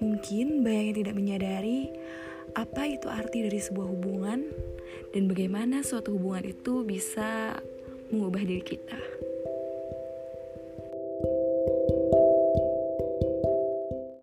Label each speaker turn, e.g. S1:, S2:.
S1: Mungkin banyak yang tidak menyadari apa itu arti dari sebuah hubungan dan bagaimana suatu hubungan itu bisa mengubah diri kita.